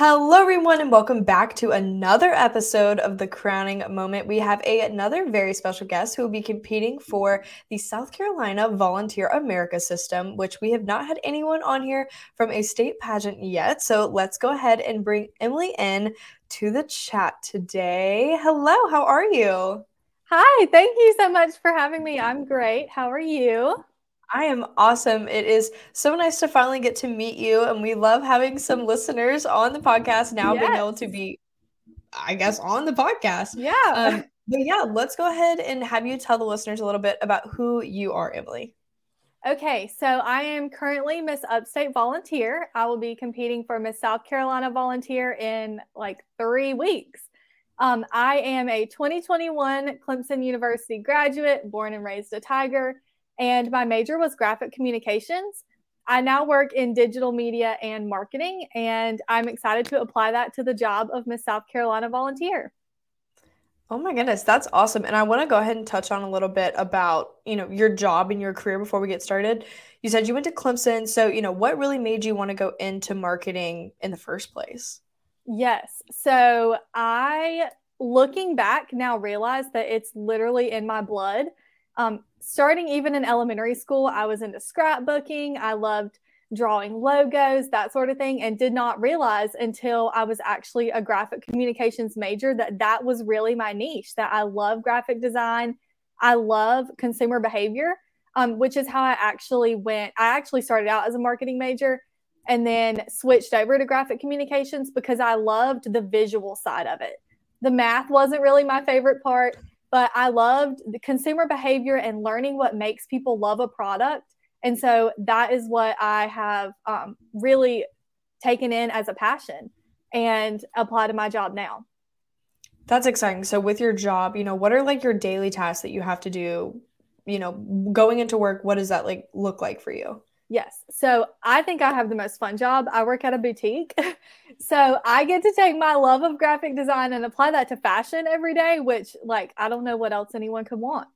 Hello, everyone, and welcome back to another episode of the Crowning Moment. We have a, another very special guest who will be competing for the South Carolina Volunteer America System, which we have not had anyone on here from a state pageant yet. So let's go ahead and bring Emily in to the chat today. Hello, how are you? Hi, thank you so much for having me. I'm great. How are you? I am awesome. It is so nice to finally get to meet you. And we love having some listeners on the podcast now, yes. being able to be, I guess, on the podcast. Yeah. Um, but yeah, let's go ahead and have you tell the listeners a little bit about who you are, Emily. Okay, so I am currently Miss Upstate Volunteer. I will be competing for Miss South Carolina Volunteer in like three weeks. Um, I am a 2021 Clemson University graduate, born and raised a Tiger and my major was graphic communications. I now work in digital media and marketing, and I'm excited to apply that to the job of Miss South Carolina volunteer. Oh my goodness, that's awesome. And I want to go ahead and touch on a little bit about, you know, your job and your career before we get started. You said you went to Clemson, so, you know, what really made you want to go into marketing in the first place? Yes. So, I looking back now realize that it's literally in my blood. Um, starting even in elementary school, I was into scrapbooking. I loved drawing logos, that sort of thing, and did not realize until I was actually a graphic communications major that that was really my niche, that I love graphic design. I love consumer behavior, um, which is how I actually went. I actually started out as a marketing major and then switched over to graphic communications because I loved the visual side of it. The math wasn't really my favorite part but I loved the consumer behavior and learning what makes people love a product. And so that is what I have um, really taken in as a passion and apply to my job now. That's exciting. So with your job, you know, what are like your daily tasks that you have to do, you know, going into work, what does that like look like for you? Yes. So I think I have the most fun job. I work at a boutique. so I get to take my love of graphic design and apply that to fashion every day, which, like, I don't know what else anyone could want.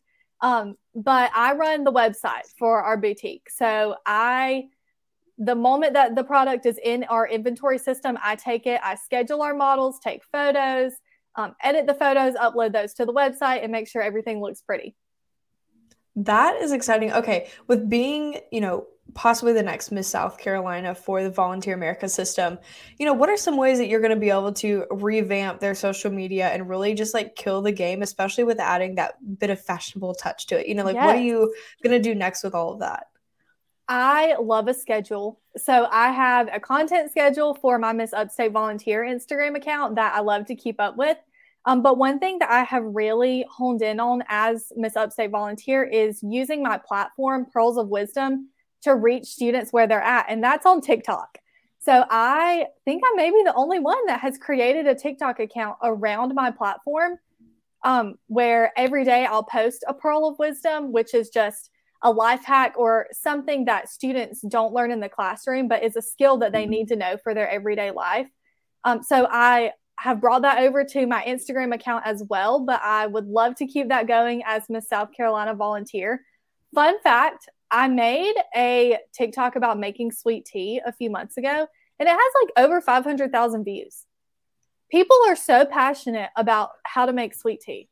Um, but I run the website for our boutique. So I, the moment that the product is in our inventory system, I take it, I schedule our models, take photos, um, edit the photos, upload those to the website, and make sure everything looks pretty. That is exciting. Okay, with being, you know, possibly the next Miss South Carolina for the Volunteer America system, you know, what are some ways that you're going to be able to revamp their social media and really just like kill the game, especially with adding that bit of fashionable touch to it? You know, like yes. what are you going to do next with all of that? I love a schedule. So I have a content schedule for my Miss Upstate Volunteer Instagram account that I love to keep up with. Um, but one thing that I have really honed in on as Miss Upstate Volunteer is using my platform, Pearls of Wisdom, to reach students where they're at. And that's on TikTok. So I think I may be the only one that has created a TikTok account around my platform um, where every day I'll post a pearl of wisdom, which is just a life hack or something that students don't learn in the classroom, but is a skill that they mm-hmm. need to know for their everyday life. Um, so I have brought that over to my Instagram account as well, but I would love to keep that going as Miss South Carolina volunteer. Fun fact I made a TikTok about making sweet tea a few months ago, and it has like over 500,000 views. People are so passionate about how to make sweet tea.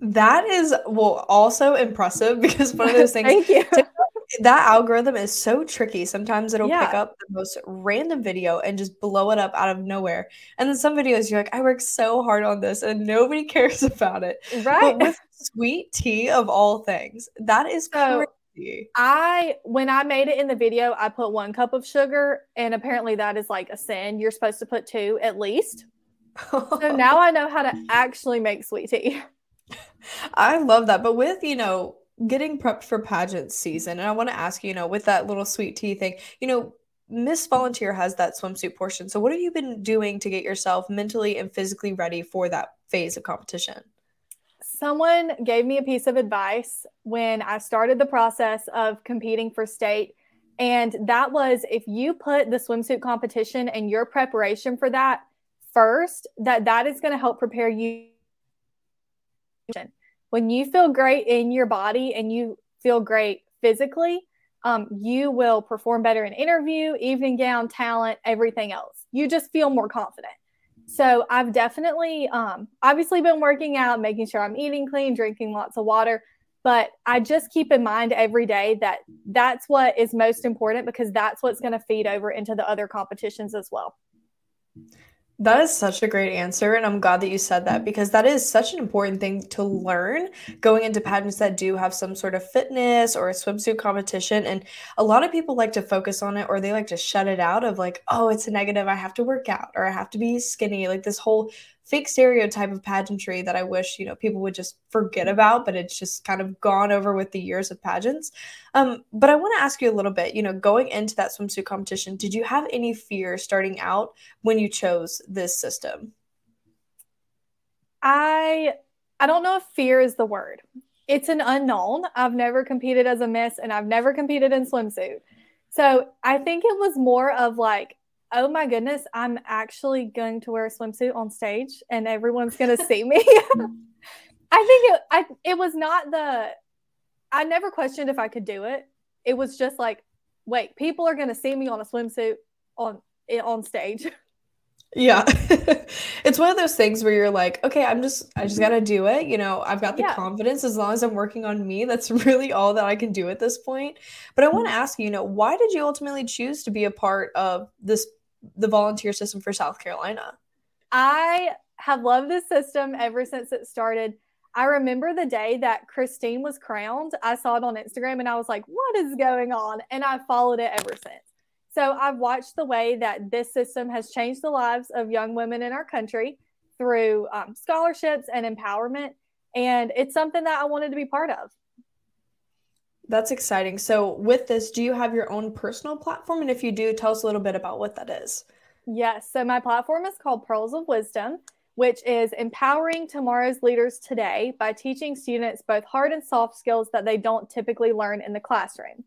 That is well also impressive because one of those things Thank you. that algorithm is so tricky. Sometimes it'll yeah. pick up the most random video and just blow it up out of nowhere. And then some videos you're like, I worked so hard on this and nobody cares about it. Right. But with sweet tea of all things, that is so crazy. I when I made it in the video, I put one cup of sugar, and apparently that is like a sin. You're supposed to put two at least. so now I know how to actually make sweet tea. I love that. But with, you know, getting prepped for pageant season, and I want to ask you, you know, with that little sweet tea thing, you know, Miss Volunteer has that swimsuit portion. So what have you been doing to get yourself mentally and physically ready for that phase of competition? Someone gave me a piece of advice when I started the process of competing for state. And that was if you put the swimsuit competition and your preparation for that first, that that is going to help prepare you when you feel great in your body and you feel great physically, um, you will perform better in interview, evening gown, talent, everything else. You just feel more confident. So I've definitely, um, obviously, been working out, making sure I'm eating clean, drinking lots of water. But I just keep in mind every day that that's what is most important because that's what's going to feed over into the other competitions as well. That is such a great answer. And I'm glad that you said that because that is such an important thing to learn going into pageants that do have some sort of fitness or a swimsuit competition. And a lot of people like to focus on it or they like to shut it out of like, oh, it's a negative. I have to work out or I have to be skinny. Like this whole fake stereotype of pageantry that I wish, you know, people would just forget about, but it's just kind of gone over with the years of pageants. Um, but I want to ask you a little bit, you know, going into that swimsuit competition, did you have any fear starting out when you chose this system? I I don't know if fear is the word. It's an unknown. I've never competed as a miss and I've never competed in swimsuit. So I think it was more of like oh my goodness, I'm actually going to wear a swimsuit on stage and everyone's going to see me. I think it, I, it was not the, I never questioned if I could do it. It was just like, wait, people are going to see me on a swimsuit on, eh, on stage. Yeah. it's one of those things where you're like, okay, I'm just I just got to do it. You know, I've got the yeah. confidence as long as I'm working on me. That's really all that I can do at this point. But I want to mm-hmm. ask you, you know, why did you ultimately choose to be a part of this the volunteer system for South Carolina? I have loved this system ever since it started. I remember the day that Christine was crowned. I saw it on Instagram and I was like, what is going on? And I followed it ever since. So I've watched the way that this system has changed the lives of young women in our country through um, scholarships and empowerment. And it's something that I wanted to be part of. That's exciting. So, with this, do you have your own personal platform? And if you do, tell us a little bit about what that is. Yes. So, my platform is called Pearls of Wisdom, which is empowering tomorrow's leaders today by teaching students both hard and soft skills that they don't typically learn in the classroom.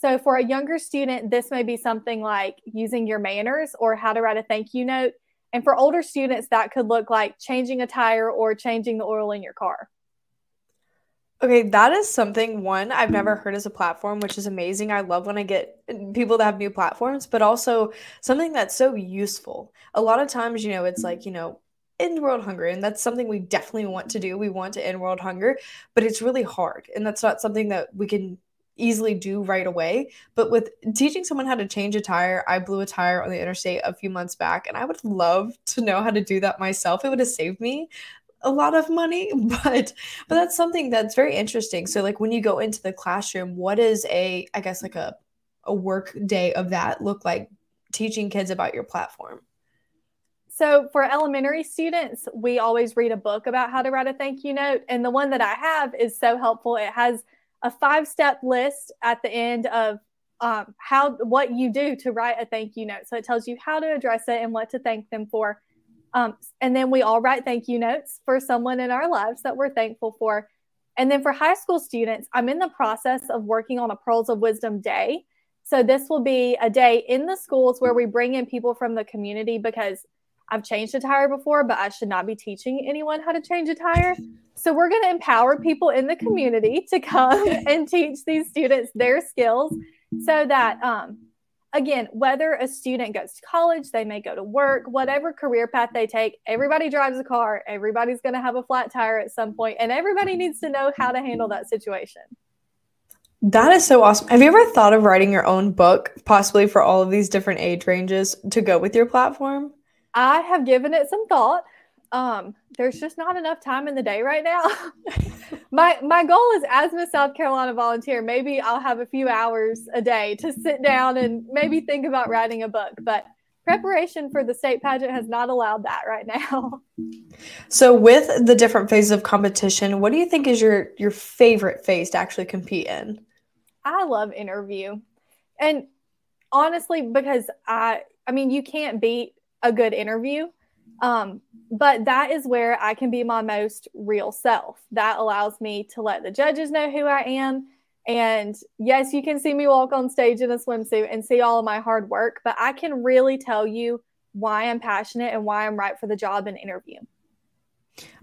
So, for a younger student, this may be something like using your manners or how to write a thank you note. And for older students, that could look like changing a tire or changing the oil in your car. Okay, that is something one I've never heard as a platform, which is amazing. I love when I get people that have new platforms, but also something that's so useful. A lot of times, you know, it's like, you know, end world hunger, and that's something we definitely want to do. We want to end world hunger, but it's really hard, and that's not something that we can easily do right away. But with teaching someone how to change a tire, I blew a tire on the interstate a few months back, and I would love to know how to do that myself. It would have saved me a lot of money but but that's something that's very interesting. So like when you go into the classroom what is a i guess like a a work day of that look like teaching kids about your platform? So for elementary students we always read a book about how to write a thank you note and the one that i have is so helpful. It has a five step list at the end of um, how what you do to write a thank you note. So it tells you how to address it and what to thank them for um, and then we all write thank you notes for someone in our lives that we're thankful for. And then for high school students, I'm in the process of working on a Pearls of Wisdom Day. So this will be a day in the schools where we bring in people from the community because I've changed a tire before, but I should not be teaching anyone how to change a tire. So we're going to empower people in the community to come and teach these students their skills so that um, again, whether a student goes to college, they may go to work, whatever career path they take, everybody drives a car, everybody's going to have a flat tire at some point, and everybody needs to know how to handle that situation. That is so awesome. Have you ever thought of writing your own book, possibly for all of these different age ranges to go with your platform? I have given it some thought. Um, there's just not enough time in the day right now. my my goal is as Miss South Carolina volunteer, maybe I'll have a few hours a day to sit down and maybe think about writing a book, but preparation for the state pageant has not allowed that right now. So with the different phases of competition, what do you think is your your favorite phase to actually compete in? I love interview. And honestly because I I mean you can't beat a good interview. Um, but that is where I can be my most real self. That allows me to let the judges know who I am. And yes, you can see me walk on stage in a swimsuit and see all of my hard work, but I can really tell you why I'm passionate and why I'm right for the job and interview.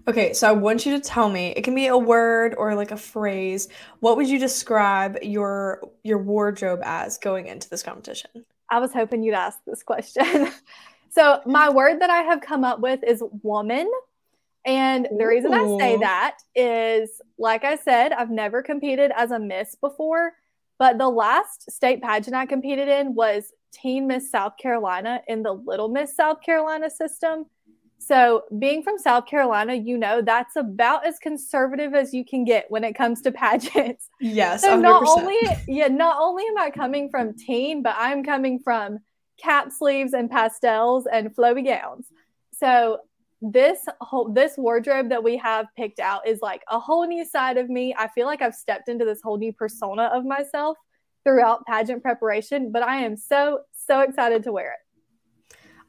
Okay, so I want you to tell me. It can be a word or like a phrase. What would you describe your your wardrobe as going into this competition? I was hoping you'd ask this question. so, my word that I have come up with is woman. And the reason I say that is, like I said, I've never competed as a Miss before, but the last state pageant I competed in was Teen Miss South Carolina in the Little Miss South Carolina system. So, being from South Carolina, you know that's about as conservative as you can get when it comes to pageants. Yes. So 100%. not only yeah, not only am I coming from teen, but I'm coming from cap sleeves and pastels and flowy gowns. So this whole this wardrobe that we have picked out is like a whole new side of me. I feel like I've stepped into this whole new persona of myself throughout pageant preparation, but I am so so excited to wear it.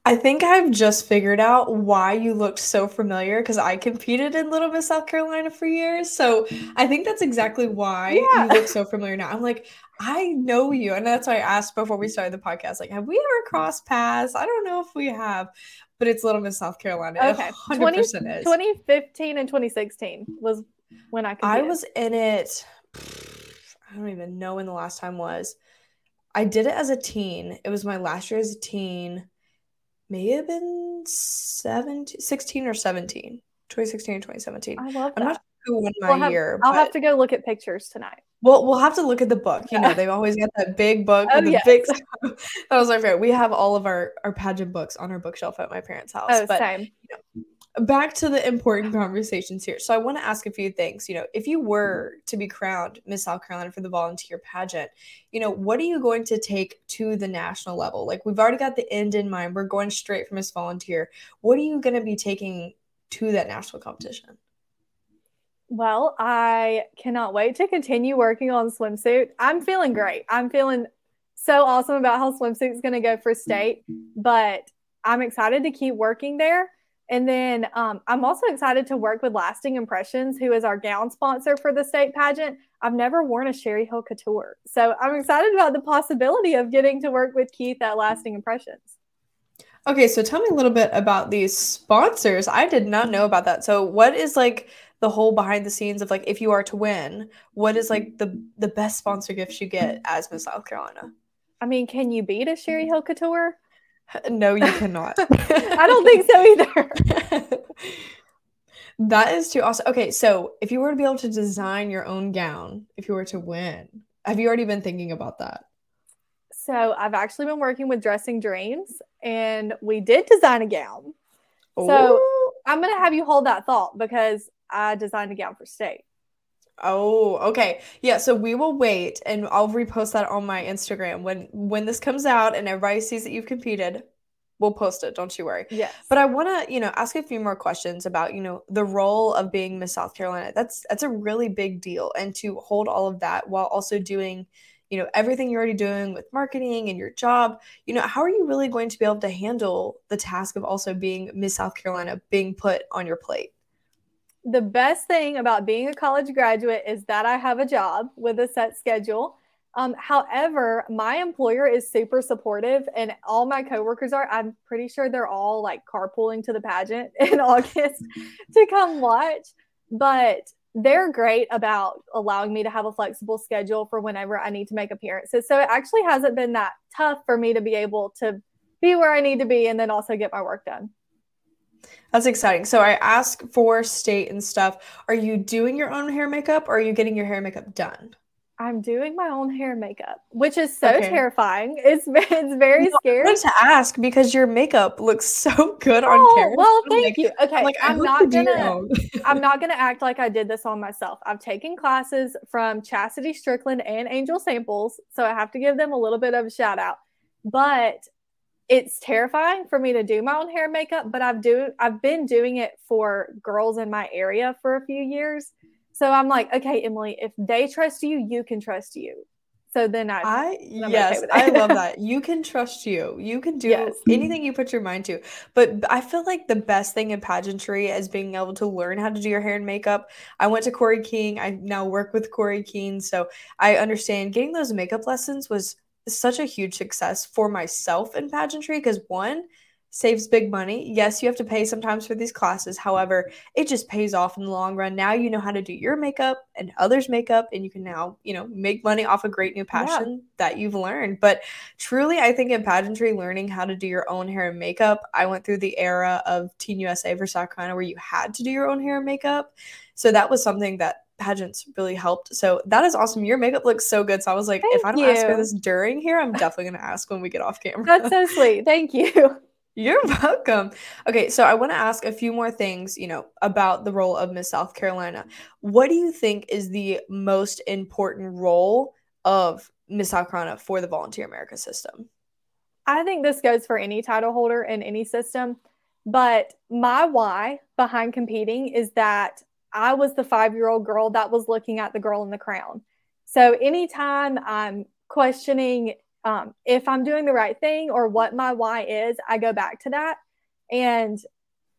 I think I've just figured out why you looked so familiar because I competed in Little Miss South Carolina for years. So I think that's exactly why yeah. you look so familiar now. I'm like, I know you. And that's why I asked before we started the podcast, like, have we ever crossed paths? I don't know if we have, but it's Little Miss South Carolina. Okay. 100% 20, is. 2015 and 2016 was when I competed. I was in it. I don't even know when the last time was. I did it as a teen. It was my last year as a teen may have been 17, 16 or 17. 2016 or 2017. I love that. I'm not sure who won my we'll have, year. I'll have to go look at pictures tonight. Well, we'll have to look at the book. You know, they've always got that big book oh, with the yes. big stuff. That was my favorite. We have all of our, our pageant books on our bookshelf at my parents' house. Oh, but, same. You know, back to the important conversations here. So I want to ask a few things. You know, if you were to be crowned Miss South Carolina for the volunteer pageant, you know, what are you going to take to the national level? Like we've already got the end in mind. We're going straight from Miss Volunteer. What are you going to be taking to that national competition? Well, I cannot wait to continue working on swimsuit. I'm feeling great. I'm feeling so awesome about how swimsuit is going to go for state, but I'm excited to keep working there and then um, I'm also excited to work with Lasting Impressions, who is our gown sponsor for the state pageant. I've never worn a Sherri Hill Couture. So I'm excited about the possibility of getting to work with Keith at Lasting Impressions. Okay, so tell me a little bit about these sponsors. I did not know about that. So what is like the whole behind the scenes of like if you are to win, what is like the the best sponsor gifts you get as Miss South Carolina? I mean, can you beat a Sherri Hill Couture? No, you cannot. I don't think so either. that is too awesome. Okay, so if you were to be able to design your own gown, if you were to win, have you already been thinking about that? So I've actually been working with Dressing Dreams and we did design a gown. Ooh. So I'm going to have you hold that thought because I designed a gown for state. Oh, okay. Yeah, so we will wait and I'll repost that on my Instagram when when this comes out and everybody sees that you've competed. We'll post it, don't you worry. Yeah. But I want to, you know, ask a few more questions about, you know, the role of being Miss South Carolina. That's that's a really big deal and to hold all of that while also doing, you know, everything you're already doing with marketing and your job, you know, how are you really going to be able to handle the task of also being Miss South Carolina being put on your plate? The best thing about being a college graduate is that I have a job with a set schedule. Um, however, my employer is super supportive, and all my coworkers are. I'm pretty sure they're all like carpooling to the pageant in August to come watch. But they're great about allowing me to have a flexible schedule for whenever I need to make appearances. So it actually hasn't been that tough for me to be able to be where I need to be and then also get my work done. That's exciting. So I ask for state and stuff. Are you doing your own hair makeup or are you getting your hair makeup done? I'm doing my own hair makeup, which is so okay. terrifying. It's it's very no, scary. I to ask because your makeup looks so good on oh, camera. Well, thank like, you. Okay, like, I'm not gonna I'm not gonna act like I did this on myself. I've taken classes from Chastity Strickland and Angel Samples, so I have to give them a little bit of a shout out. But it's terrifying for me to do my own hair and makeup, but I've do I've been doing it for girls in my area for a few years. So I'm like, okay, Emily, if they trust you, you can trust you. So then I, I yes, okay I love that. You can trust you. You can do yes. anything you put your mind to. But I feel like the best thing in pageantry is being able to learn how to do your hair and makeup. I went to Corey King. I now work with Corey King, so I understand getting those makeup lessons was such a huge success for myself in pageantry because one, saves big money. Yes, you have to pay sometimes for these classes. However, it just pays off in the long run. Now you know how to do your makeup and others' makeup, and you can now, you know, make money off a great new passion yeah. that you've learned. But truly, I think in pageantry, learning how to do your own hair and makeup, I went through the era of Teen USA for South Carolina where you had to do your own hair and makeup. So that was something that pageants really helped. So that is awesome. Your makeup looks so good. So I was like, Thank if I don't you. ask her this during here, I'm definitely gonna ask when we get off camera. That's so sweet. Thank you. You're welcome. Okay, so I want to ask a few more things, you know, about the role of Miss South Carolina. What do you think is the most important role of Miss South Carolina for the Volunteer America system? I think this goes for any title holder in any system, but my why behind competing is that I was the 5-year-old girl that was looking at the girl in the crown. So anytime I'm questioning um, if I'm doing the right thing or what my why is, I go back to that. And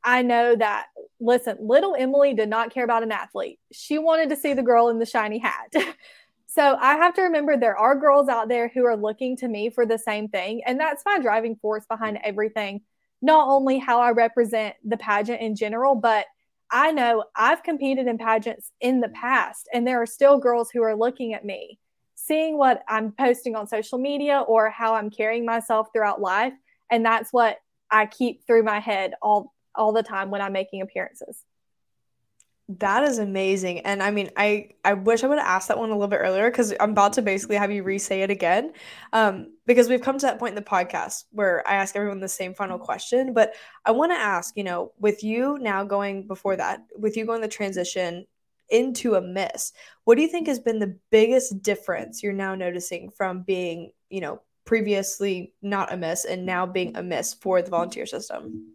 I know that, listen, little Emily did not care about an athlete. She wanted to see the girl in the shiny hat. so I have to remember there are girls out there who are looking to me for the same thing. And that's my driving force behind everything. Not only how I represent the pageant in general, but I know I've competed in pageants in the past, and there are still girls who are looking at me seeing what I'm posting on social media or how I'm carrying myself throughout life. And that's what I keep through my head all all the time when I'm making appearances. That is amazing. And I mean, I I wish I would have asked that one a little bit earlier because I'm about to basically have you re-say it again. Um, because we've come to that point in the podcast where I ask everyone the same final question. But I want to ask, you know, with you now going before that, with you going the transition into a miss. What do you think has been the biggest difference you're now noticing from being, you know, previously not a miss and now being a miss for the volunteer system?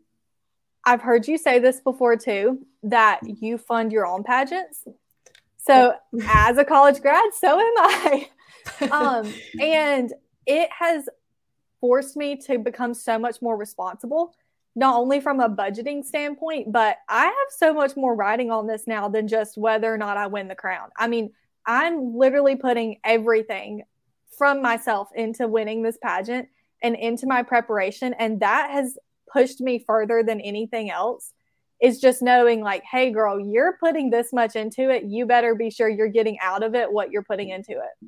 I've heard you say this before too that you fund your own pageants. So, as a college grad, so am I. um, and it has forced me to become so much more responsible not only from a budgeting standpoint, but I have so much more writing on this now than just whether or not I win the crown. I mean, I'm literally putting everything from myself into winning this pageant and into my preparation. And that has pushed me further than anything else. Is just knowing, like, hey, girl, you're putting this much into it. You better be sure you're getting out of it what you're putting into it.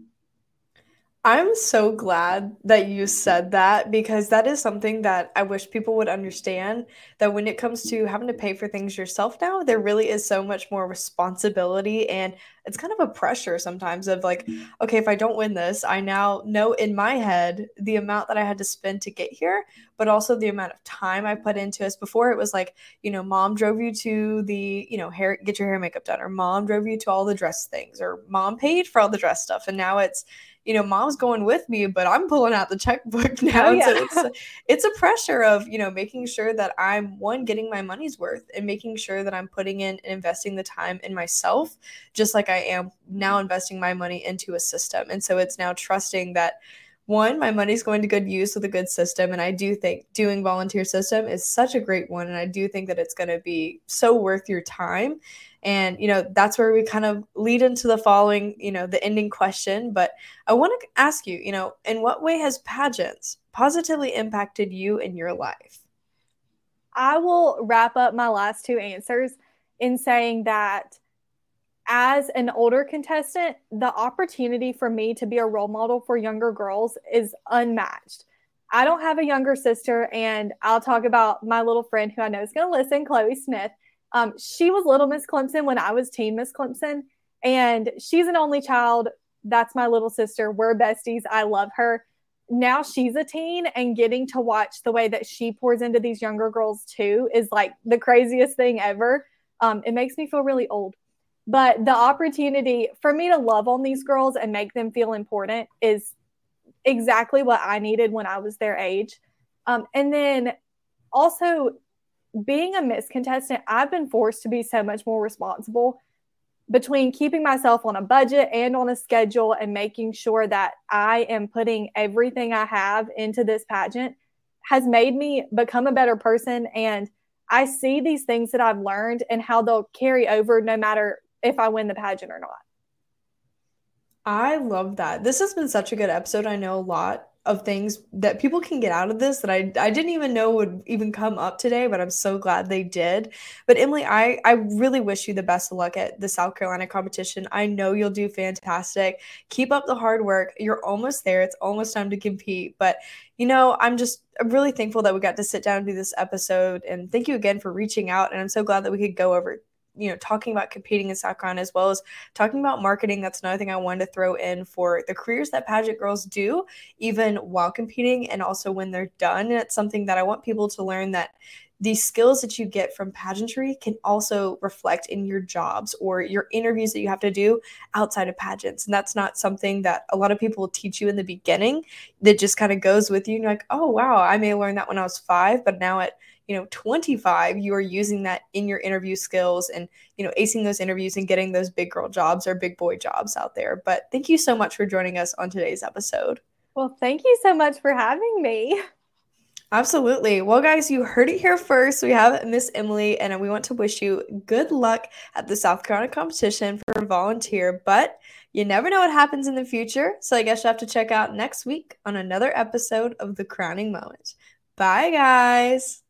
I'm so glad that you said that because that is something that I wish people would understand that when it comes to having to pay for things yourself now, there really is so much more responsibility and it's kind of a pressure sometimes of like, okay, if I don't win this, I now know in my head the amount that I had to spend to get here, but also the amount of time I put into it. Before it was like, you know, mom drove you to the, you know, hair, get your hair makeup done, or mom drove you to all the dress things, or mom paid for all the dress stuff. And now it's, you know, mom's going with me, but I'm pulling out the checkbook now. Oh, yeah. So it's it's a pressure of, you know, making sure that I'm one getting my money's worth and making sure that I'm putting in and investing the time in myself, just like I am now investing my money into a system. And so it's now trusting that one, my money's going to good use with a good system. And I do think doing volunteer system is such a great one. And I do think that it's going to be so worth your time. And, you know, that's where we kind of lead into the following, you know, the ending question. But I want to ask you, you know, in what way has pageants positively impacted you in your life? I will wrap up my last two answers in saying that as an older contestant, the opportunity for me to be a role model for younger girls is unmatched. I don't have a younger sister, and I'll talk about my little friend who I know is going to listen, Chloe Smith. Um, she was Little Miss Clemson when I was Teen Miss Clemson, and she's an only child. That's my little sister. We're besties. I love her. Now she's a teen, and getting to watch the way that she pours into these younger girls too is like the craziest thing ever. Um, it makes me feel really old. But the opportunity for me to love on these girls and make them feel important is exactly what I needed when I was their age. Um, and then also being a Miss contestant, I've been forced to be so much more responsible between keeping myself on a budget and on a schedule and making sure that I am putting everything I have into this pageant has made me become a better person. And I see these things that I've learned and how they'll carry over no matter if I win the pageant or not. I love that. This has been such a good episode. I know a lot of things that people can get out of this that I, I didn't even know would even come up today, but I'm so glad they did. But Emily, I, I really wish you the best of luck at the South Carolina competition. I know you'll do fantastic. Keep up the hard work. You're almost there. It's almost time to compete. But, you know, I'm just I'm really thankful that we got to sit down and do this episode. And thank you again for reaching out. And I'm so glad that we could go over you know talking about competing in South Carolina as well as talking about marketing. That's another thing I wanted to throw in for the careers that pageant girls do, even while competing and also when they're done. And it's something that I want people to learn that these skills that you get from pageantry can also reflect in your jobs or your interviews that you have to do outside of pageants. And that's not something that a lot of people teach you in the beginning that just kind of goes with you. And you're like, oh, wow, I may learned that when I was five, but now at you know 25 you are using that in your interview skills and you know acing those interviews and getting those big girl jobs or big boy jobs out there but thank you so much for joining us on today's episode well thank you so much for having me Absolutely. Well, guys, you heard it here first. We have Miss Emily, and we want to wish you good luck at the South Carolina competition for a volunteer. But you never know what happens in the future. So I guess you have to check out next week on another episode of The Crowning Moment. Bye, guys.